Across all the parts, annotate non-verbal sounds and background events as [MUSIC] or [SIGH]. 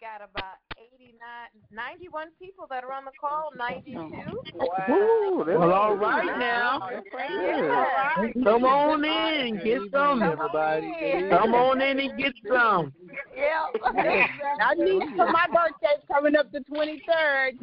got about 89, 91 people that are on the call. 92. Wow. Ooh, well, all right now. Yeah. Come on in, get some, everybody. Come on in and get some. Yeah. [LAUGHS] I need for my birthday's coming up the 23rd.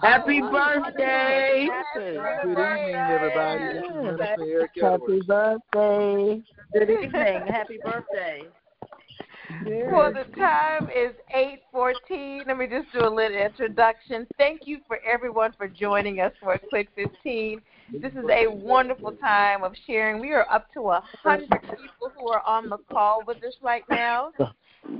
Happy birthday. Good evening, everybody. Happy birthday. Good evening. Happy birthday. Well, the time is 8:14. Let me just do a little introduction. Thank you for everyone for joining us for a quick 15. This is a wonderful time of sharing. We are up to a hundred people who are on the call with us right now,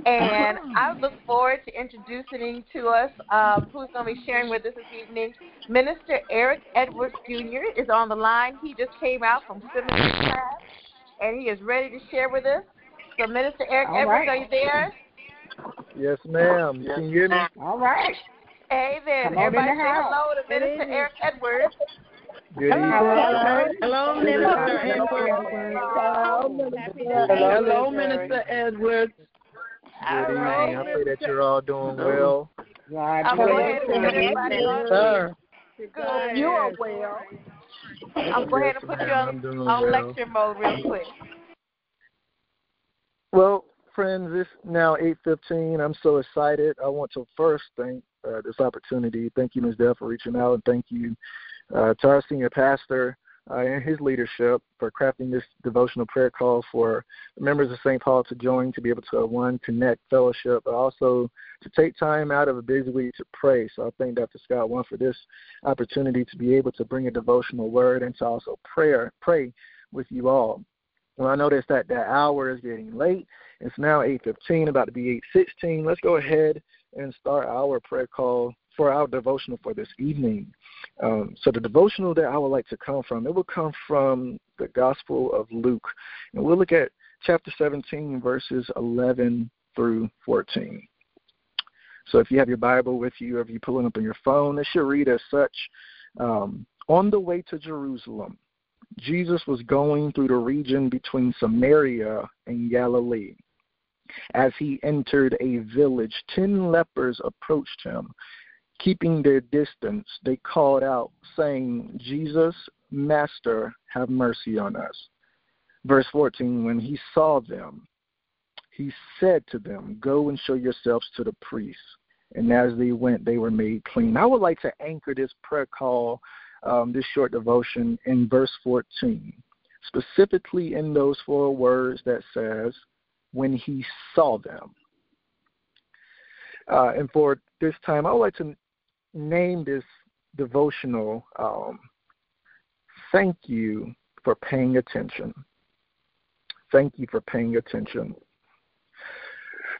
and I look forward to introducing to us um, who's going to be sharing with us this evening. Minister Eric Edwards Jr. is on the line. He just came out from seminary class, and he is ready to share with us. So, Minister Eric All Edwards, right. are you there? Yes, ma'am. You Can hear me? All right. Hey there. Come Everybody say house. hello to Minister evening. Eric Edwards. Good evening. Hello. Hello, Minister Edwards. Hello, Minister Edwards. Good evening. I pray that you're all doing well. God I'm bless going you. put everybody on. Sir. Good. You are well. I'll go ahead and put you on, on well. lecture mode real quick. Well, friends, it's now 8:15. I'm so excited. I want to first thank uh, this opportunity. Thank you, Ms. Dell, for reaching out, and thank you uh, to our senior pastor uh, and his leadership for crafting this devotional prayer call for members of St. Paul to join to be able to uh, one connect, fellowship, but also to take time out of a busy week to pray. So I thank Dr. Scott one for this opportunity to be able to bring a devotional word and to also prayer pray with you all. Well, I noticed that that hour is getting late. It's now 8:15, about to be 8:16. Let's go ahead and start our prayer call for our devotional for this evening. Um, so the devotional that I would like to come from, it will come from the Gospel of Luke, and we'll look at chapter 17, verses 11 through 14. So if you have your Bible with you, or if you pull it up on your phone, it should read as such: um, On the way to Jerusalem. Jesus was going through the region between Samaria and Galilee. As he entered a village, ten lepers approached him. Keeping their distance, they called out, saying, Jesus, Master, have mercy on us. Verse 14 When he saw them, he said to them, Go and show yourselves to the priests. And as they went, they were made clean. I would like to anchor this prayer call um, this short devotion in verse 14, specifically in those four words that says, when he saw them. Uh, and for this time, I would like to name this devotional, um, Thank You for Paying Attention. Thank you for paying attention.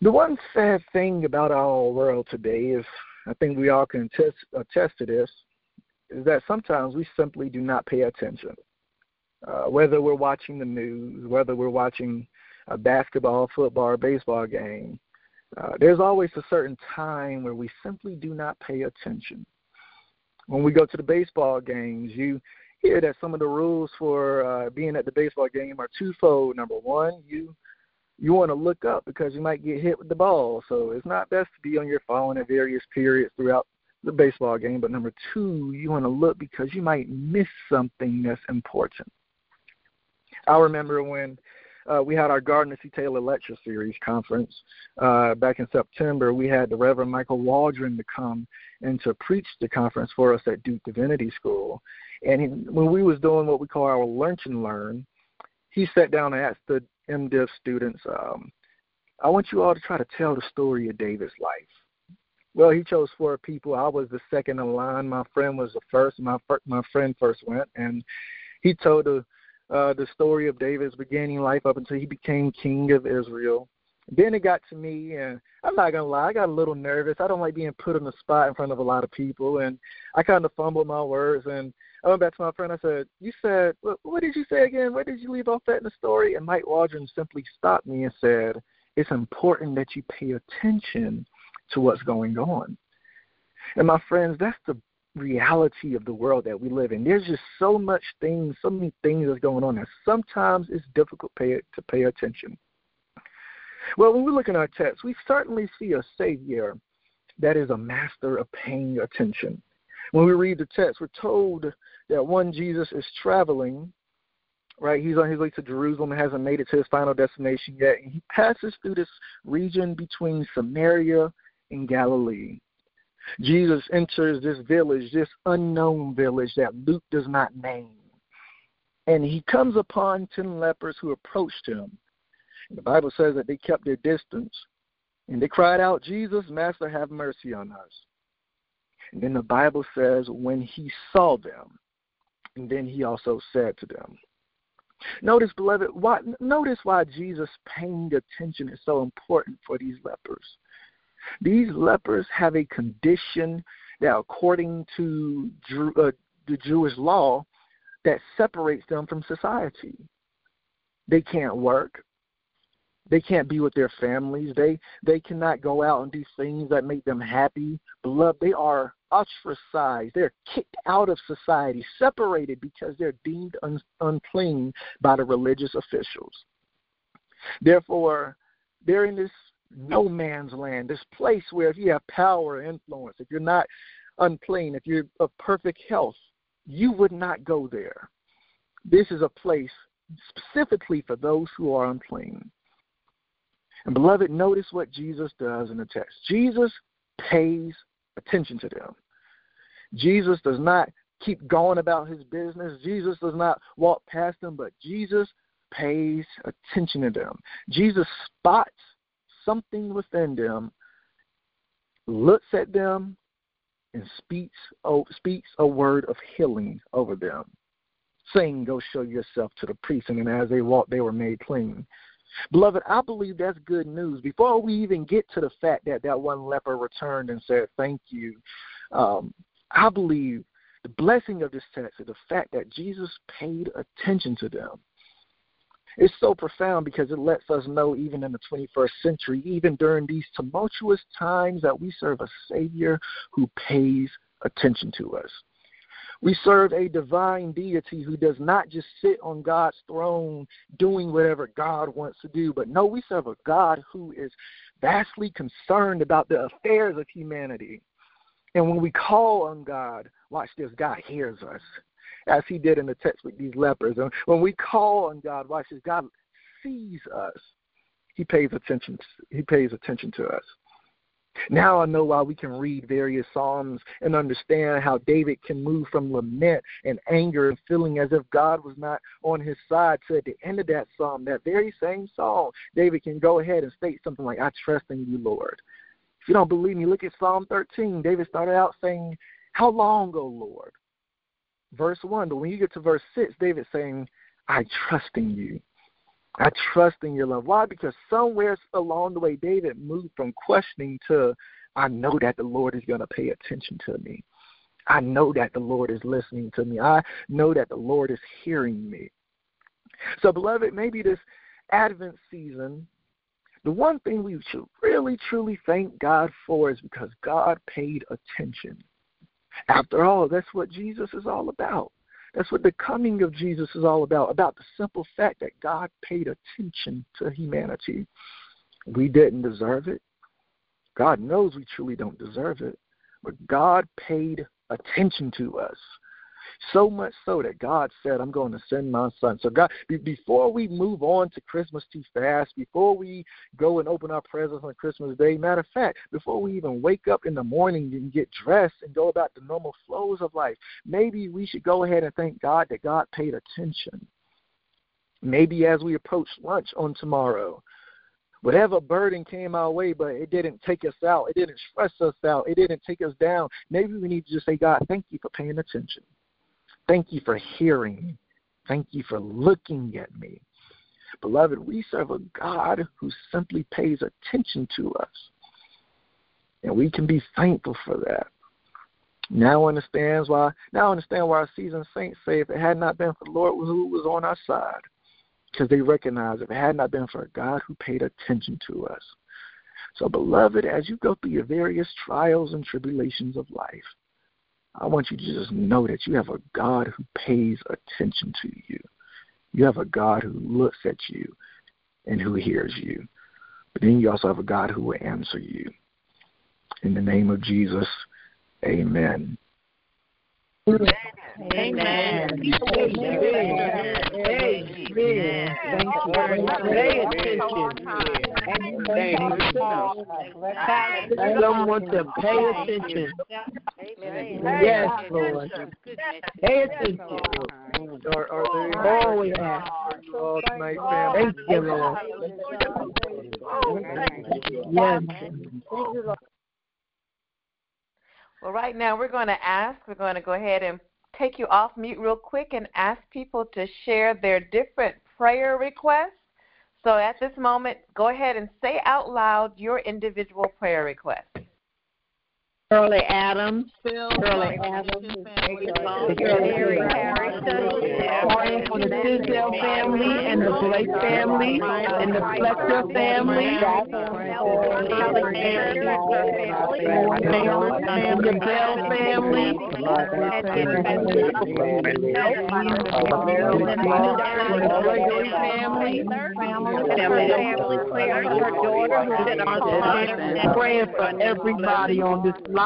The one sad thing about our world today is, I think we all can attest, attest to this, is that sometimes we simply do not pay attention. Uh, whether we're watching the news, whether we're watching a basketball, football, baseball game, uh, there's always a certain time where we simply do not pay attention. When we go to the baseball games, you hear that some of the rules for uh, being at the baseball game are twofold. Number one, you you want to look up because you might get hit with the ball, so it's not best to be on your phone at various periods throughout the baseball game. But number two, you want to look because you might miss something that's important. I remember when uh, we had our Gardner C. Taylor Lecture Series conference uh, back in September. We had the Reverend Michael Waldron to come and to preach the conference for us at Duke Divinity School. And he, when we was doing what we call our lunch and learn, he sat down and asked the MDiv students, um, "I want you all to try to tell the story of David's life." Well, he chose four people. I was the second in line. My friend was the first. My fir- my friend first went, and he told the uh, the story of David's beginning life up until he became king of Israel. Then it got to me, and I'm not gonna lie, I got a little nervous. I don't like being put on the spot in front of a lot of people, and I kind of fumbled my words. And I went back to my friend. I said, "You said what, what did you say again? Where did you leave off that in the story?" And Mike Waldron simply stopped me and said, "It's important that you pay attention to what's going on." And my friends, that's the reality of the world that we live in. There's just so much things, so many things that's going on, and sometimes it's difficult pay, to pay attention. Well, when we look in our text, we certainly see a Savior that is a master of paying attention. When we read the text, we're told that one Jesus is traveling, right? He's on his way to Jerusalem and hasn't made it to his final destination yet. And he passes through this region between Samaria and Galilee. Jesus enters this village, this unknown village that Luke does not name. And he comes upon 10 lepers who approached him. The Bible says that they kept their distance. And they cried out, Jesus, Master, have mercy on us. And then the Bible says, when he saw them, and then he also said to them. Notice, beloved, why, notice why Jesus paying attention is so important for these lepers. These lepers have a condition that, according to uh, the Jewish law, that separates them from society. They can't work. They can't be with their families. They they cannot go out and do things that make them happy. Beloved, they are ostracized. They're kicked out of society, separated because they're deemed un- unclean by the religious officials. Therefore, they're in this no man's land, this place where if you have power, influence, if you're not unclean, if you're of perfect health, you would not go there. This is a place specifically for those who are unclean. And beloved, notice what Jesus does in the text. Jesus pays attention to them. Jesus does not keep going about his business. Jesus does not walk past them, but Jesus pays attention to them. Jesus spots something within them, looks at them, and speaks oh, speaks a word of healing over them, saying, "Go show yourself to the priest." And as they walked, they were made clean. Beloved, I believe that's good news. Before we even get to the fact that that one leper returned and said, Thank you, um, I believe the blessing of this text is the fact that Jesus paid attention to them. It's so profound because it lets us know, even in the 21st century, even during these tumultuous times, that we serve a Savior who pays attention to us. We serve a divine deity who does not just sit on God's throne doing whatever God wants to do, but no, we serve a God who is vastly concerned about the affairs of humanity. And when we call on God, watch this, God hears us, as he did in the text with these lepers. And when we call on God, watch this, God sees us. He pays attention. To, He pays attention to us. Now I know why we can read various Psalms and understand how David can move from lament and anger and feeling as if God was not on his side to at the end of that Psalm, that very same Psalm, David can go ahead and state something like, I trust in you, Lord. If you don't believe me, look at Psalm 13. David started out saying, How long, O Lord? Verse 1. But when you get to verse 6, David's saying, I trust in you. I trust in your love. Why? Because somewhere along the way, David moved from questioning to, I know that the Lord is going to pay attention to me. I know that the Lord is listening to me. I know that the Lord is hearing me. So, beloved, maybe this Advent season, the one thing we should really, truly thank God for is because God paid attention. After all, that's what Jesus is all about. That's what the coming of Jesus is all about, about the simple fact that God paid attention to humanity. We didn't deserve it. God knows we truly don't deserve it, but God paid attention to us. So much so that God said, I'm going to send my son. So, God, before we move on to Christmas too fast, before we go and open our presents on Christmas Day, matter of fact, before we even wake up in the morning and get dressed and go about the normal flows of life, maybe we should go ahead and thank God that God paid attention. Maybe as we approach lunch on tomorrow, whatever burden came our way, but it didn't take us out. It didn't stress us out. It didn't take us down. Maybe we need to just say, God, thank you for paying attention. Thank you for hearing me. Thank you for looking at me. Beloved, we serve a God who simply pays attention to us. And we can be thankful for that. Now understands why now understand why our seasoned saints say if it had not been for the Lord who was on our side. Because they recognize if it had not been for a God who paid attention to us. So beloved, as you go through your various trials and tribulations of life, I want you to just know that you have a God who pays attention to you. You have a God who looks at you and who hears you. But then you also have a God who will answer you. In the name of Jesus, amen. Amen. Amen. Amen. Hey thank you. Pay attention. Someone to pay attention. Yes, Lord. Pay attention. Are, are there All we have. all tonight, family? Thank you, Lord. Yes. Well, right now we're going to ask, we're going to go ahead and take you off mute real quick and ask people to share their different prayer requests. So at this moment, go ahead and say out loud your individual prayer request. Shirley Adams. Shirley Adams. Shirley Praying for the Tisdale family and the Blake family and the Fletcher family. And the Bell family. And the Gregory family, and the Bell family. Praying for everybody on this line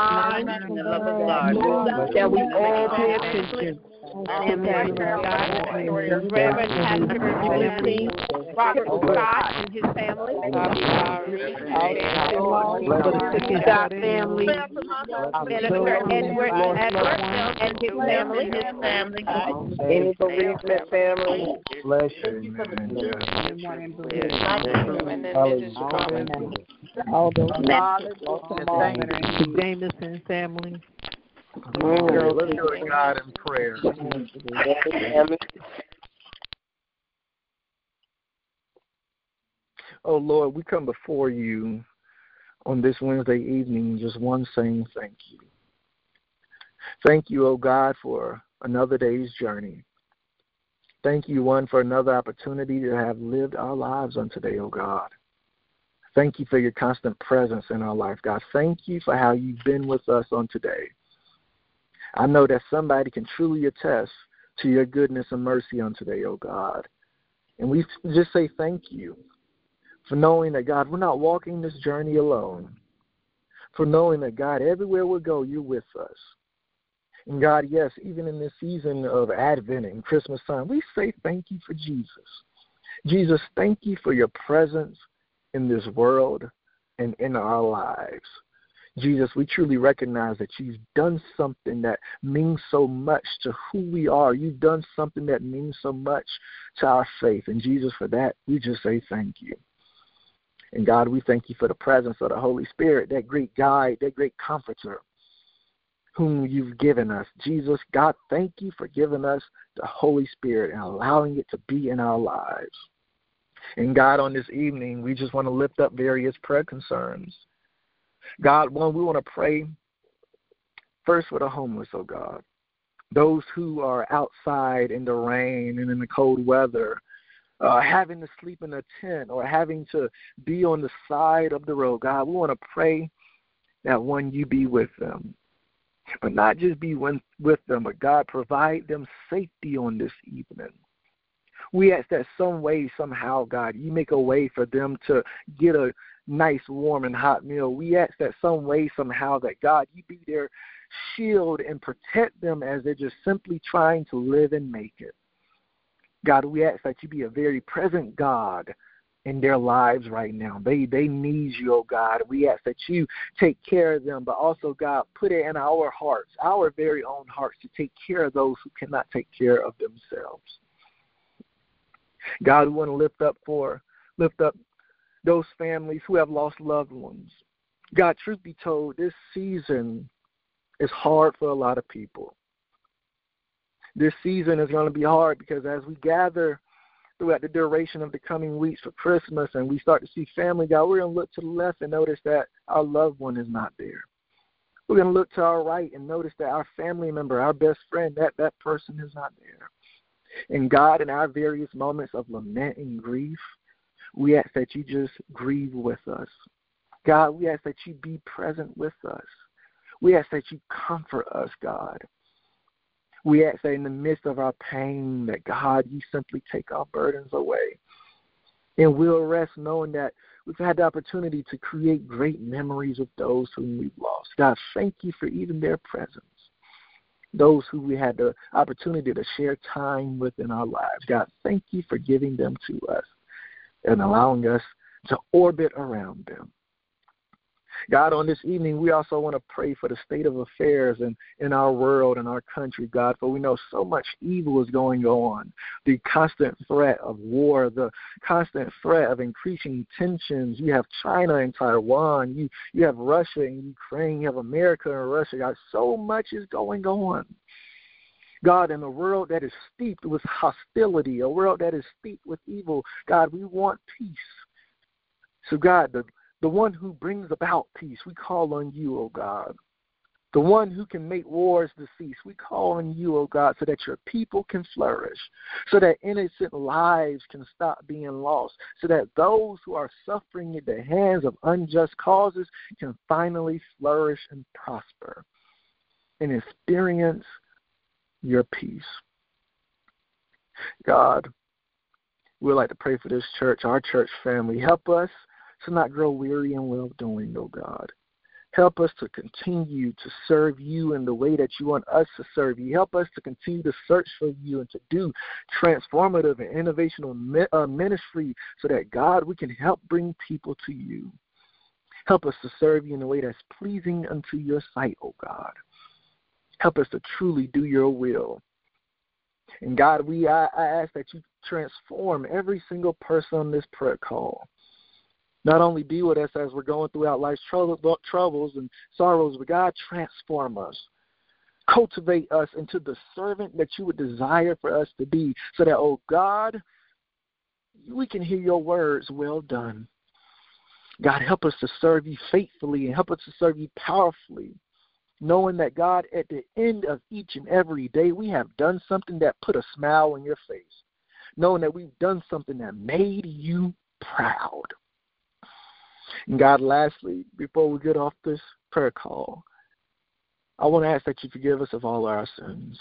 that we all pay attention. Reverend Pastor Timothy Robert Scott and his family. The Scott family. Minister Edward Edward and his family. His family. Any bereavement family. Bless you, man. All those. The Jameson family. Let's go to God in prayer. Oh Lord, we come before you on this Wednesday evening, just one saying thank you. Thank you, oh God, for another day's journey. Thank you, one, for another opportunity to have lived our lives on today, oh God. Thank you for your constant presence in our life, God. Thank you for how you've been with us on today. I know that somebody can truly attest to your goodness and mercy on today, oh God. And we just say thank you for knowing that, God, we're not walking this journey alone. For knowing that, God, everywhere we go, you're with us. And God, yes, even in this season of Advent and Christmas time, we say thank you for Jesus. Jesus, thank you for your presence in this world and in our lives. Jesus, we truly recognize that you've done something that means so much to who we are. You've done something that means so much to our faith. And Jesus, for that, we just say thank you. And God, we thank you for the presence of the Holy Spirit, that great guide, that great comforter whom you've given us. Jesus, God, thank you for giving us the Holy Spirit and allowing it to be in our lives. And God, on this evening, we just want to lift up various prayer concerns. God, one, we want to pray first for the homeless, oh God. Those who are outside in the rain and in the cold weather, uh, having to sleep in a tent or having to be on the side of the road. God, we want to pray that one, you be with them. But not just be with them, but God, provide them safety on this evening. We ask that some way, somehow, God, you make a way for them to get a nice, warm, and hot meal. We ask that some way, somehow, that God, you be their shield and protect them as they're just simply trying to live and make it. God, we ask that you be a very present God in their lives right now. They they need you, oh God. We ask that you take care of them, but also God, put it in our hearts, our very own hearts, to take care of those who cannot take care of themselves. God, we want to lift up for lift up those families who have lost loved ones. God, truth be told, this season is hard for a lot of people. This season is going to be hard because as we gather throughout the duration of the coming weeks for Christmas and we start to see family, God, we're going to look to the left and notice that our loved one is not there. We're going to look to our right and notice that our family member, our best friend, that that person is not there. And God, in our various moments of lament and grief, we ask that you just grieve with us. God, we ask that you be present with us. We ask that you comfort us, God. We ask that in the midst of our pain, that God, you simply take our burdens away. And we'll rest knowing that we've had the opportunity to create great memories with those whom we've lost. God, thank you for even their presence. Those who we had the opportunity to share time with in our lives. God, thank you for giving them to us and allowing us to orbit around them. God, on this evening, we also want to pray for the state of affairs in, in our world and our country, God, for we know so much evil is going on. The constant threat of war, the constant threat of increasing tensions. You have China and Taiwan, you, you have Russia and Ukraine, you have America and Russia. God, so much is going on. God, in a world that is steeped with hostility, a world that is steeped with evil, God, we want peace. So, God, the the one who brings about peace. We call on you, O God. The one who can make wars cease. We call on you, O God, so that your people can flourish, so that innocent lives can stop being lost, so that those who are suffering at the hands of unjust causes can finally flourish and prosper and experience your peace. God, we'd like to pray for this church, our church family. Help us to not grow weary in well doing, O God. Help us to continue to serve you in the way that you want us to serve you. Help us to continue to search for you and to do transformative and innovational uh, ministry so that, God, we can help bring people to you. Help us to serve you in a way that's pleasing unto your sight, O God. Help us to truly do your will. And God, we I, I ask that you transform every single person on this prayer call not only be with us as we're going throughout life's troubles and sorrows, but God transform us. Cultivate us into the servant that you would desire for us to be, so that, oh God, we can hear your words, well done. God, help us to serve you faithfully and help us to serve you powerfully, knowing that, God, at the end of each and every day, we have done something that put a smile on your face, knowing that we've done something that made you proud. And God, lastly, before we get off this prayer call, I want to ask that you forgive us of all our sins.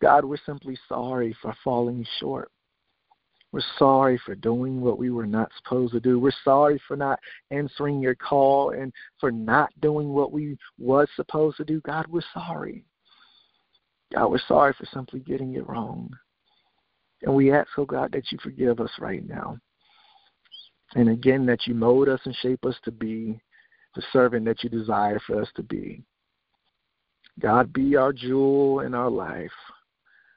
God, we're simply sorry for falling short. We're sorry for doing what we were not supposed to do. We're sorry for not answering your call and for not doing what we was supposed to do. God, we're sorry. God, we're sorry for simply getting it wrong. And we ask, oh God, that you forgive us right now. And again, that you mold us and shape us to be the servant that you desire for us to be. God, be our jewel in our life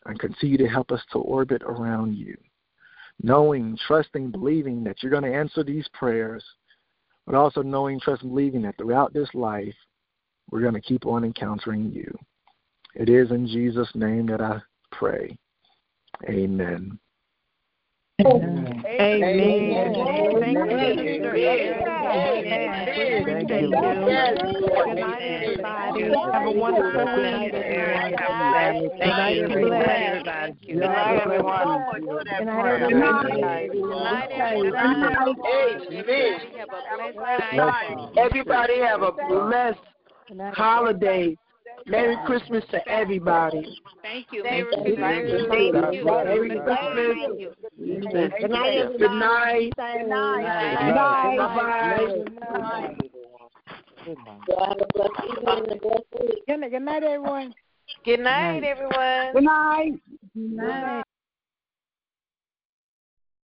and continue to help us to orbit around you, knowing, trusting, believing that you're going to answer these prayers, but also knowing, trusting, believing that throughout this life, we're going to keep on encountering you. It is in Jesus' name that I pray. Amen. Amen. Amen. Thank you, sister. Thank you. Good night, everybody. Have a wonderful night, everyone. Thank you. Good night, Good night, everyone. Good night, everyone. Everybody have a blessed holiday. Merry Christmas to everybody. Thank you. Merry Christmas. Thank you. Merry Christmas. Good night. Good night. Good night. Good night. Bye-bye. Have a blessed evening and a blessed. Good night, everyone. Good night, everyone. Good night. Good night.